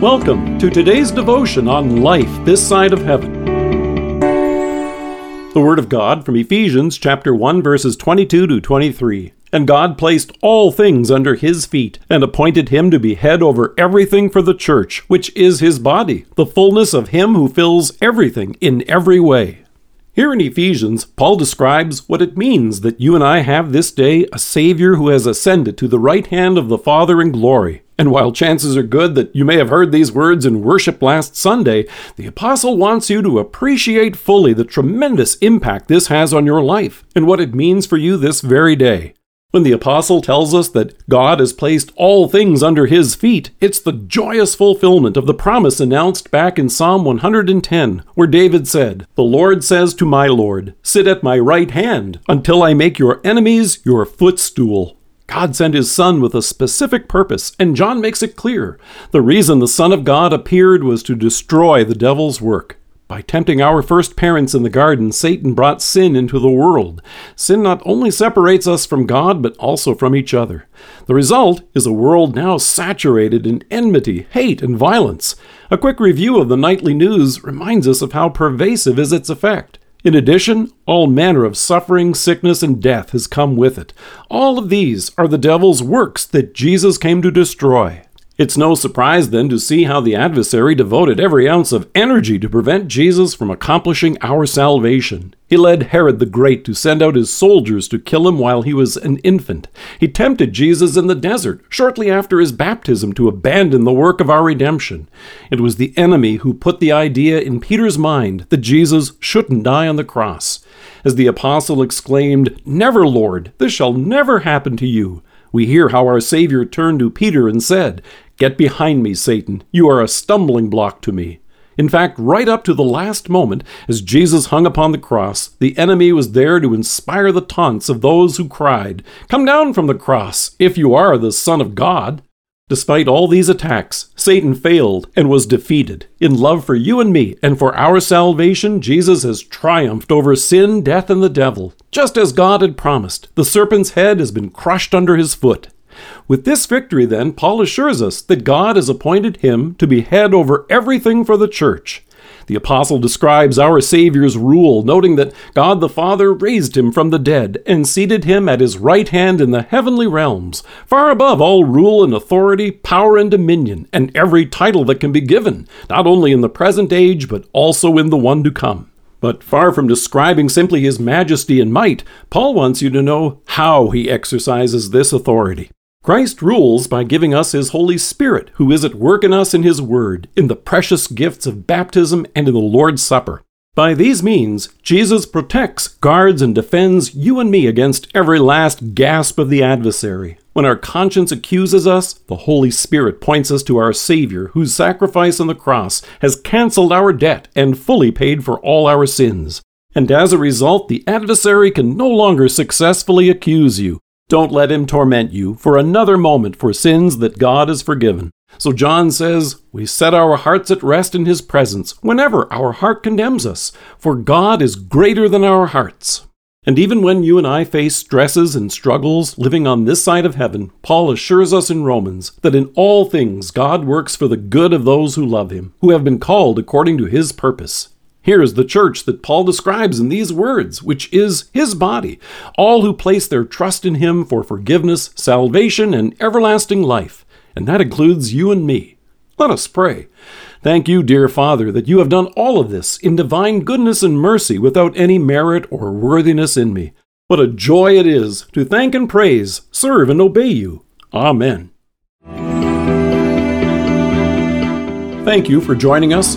Welcome to today's devotion on life this side of heaven. The Word of God from Ephesians chapter 1 verses 22 to 23. And God placed all things under his feet, and appointed him to be head over everything for the church, which is his body, the fullness of him who fills everything in every way. Here in Ephesians, Paul describes what it means that you and I have this day a Savior who has ascended to the right hand of the Father in glory. And while chances are good that you may have heard these words in worship last Sunday, the Apostle wants you to appreciate fully the tremendous impact this has on your life and what it means for you this very day. When the apostle tells us that God has placed all things under his feet, it's the joyous fulfillment of the promise announced back in Psalm 110, where David said, The Lord says to my Lord, Sit at my right hand until I make your enemies your footstool. God sent his Son with a specific purpose, and John makes it clear. The reason the Son of God appeared was to destroy the devil's work. By tempting our first parents in the garden, Satan brought sin into the world. Sin not only separates us from God, but also from each other. The result is a world now saturated in enmity, hate, and violence. A quick review of the nightly news reminds us of how pervasive is its effect. In addition, all manner of suffering, sickness, and death has come with it. All of these are the devil's works that Jesus came to destroy. It's no surprise then to see how the adversary devoted every ounce of energy to prevent Jesus from accomplishing our salvation. He led Herod the Great to send out his soldiers to kill him while he was an infant. He tempted Jesus in the desert shortly after his baptism to abandon the work of our redemption. It was the enemy who put the idea in Peter's mind that Jesus shouldn't die on the cross. As the apostle exclaimed, Never, Lord, this shall never happen to you. We hear how our Savior turned to Peter and said, Get behind me, Satan. You are a stumbling block to me. In fact, right up to the last moment, as Jesus hung upon the cross, the enemy was there to inspire the taunts of those who cried, Come down from the cross, if you are the Son of God. Despite all these attacks, Satan failed and was defeated. In love for you and me and for our salvation, Jesus has triumphed over sin, death, and the devil. Just as God had promised, the serpent's head has been crushed under his foot. With this victory, then, Paul assures us that God has appointed him to be head over everything for the church. The apostle describes our Savior's rule, noting that God the Father raised him from the dead and seated him at his right hand in the heavenly realms, far above all rule and authority, power and dominion, and every title that can be given, not only in the present age, but also in the one to come. But far from describing simply his majesty and might, Paul wants you to know how he exercises this authority. Christ rules by giving us His Holy Spirit, who is at work in us in His Word, in the precious gifts of baptism and in the Lord's Supper. By these means, Jesus protects, guards, and defends you and me against every last gasp of the adversary. When our conscience accuses us, the Holy Spirit points us to our Savior, whose sacrifice on the cross has canceled our debt and fully paid for all our sins. And as a result, the adversary can no longer successfully accuse you, don't let him torment you for another moment for sins that God has forgiven. So John says, We set our hearts at rest in his presence whenever our heart condemns us, for God is greater than our hearts. And even when you and I face stresses and struggles living on this side of heaven, Paul assures us in Romans that in all things God works for the good of those who love him, who have been called according to his purpose. Here is the church that Paul describes in these words, which is his body, all who place their trust in him for forgiveness, salvation, and everlasting life. And that includes you and me. Let us pray. Thank you, dear Father, that you have done all of this in divine goodness and mercy without any merit or worthiness in me. What a joy it is to thank and praise, serve and obey you. Amen. Thank you for joining us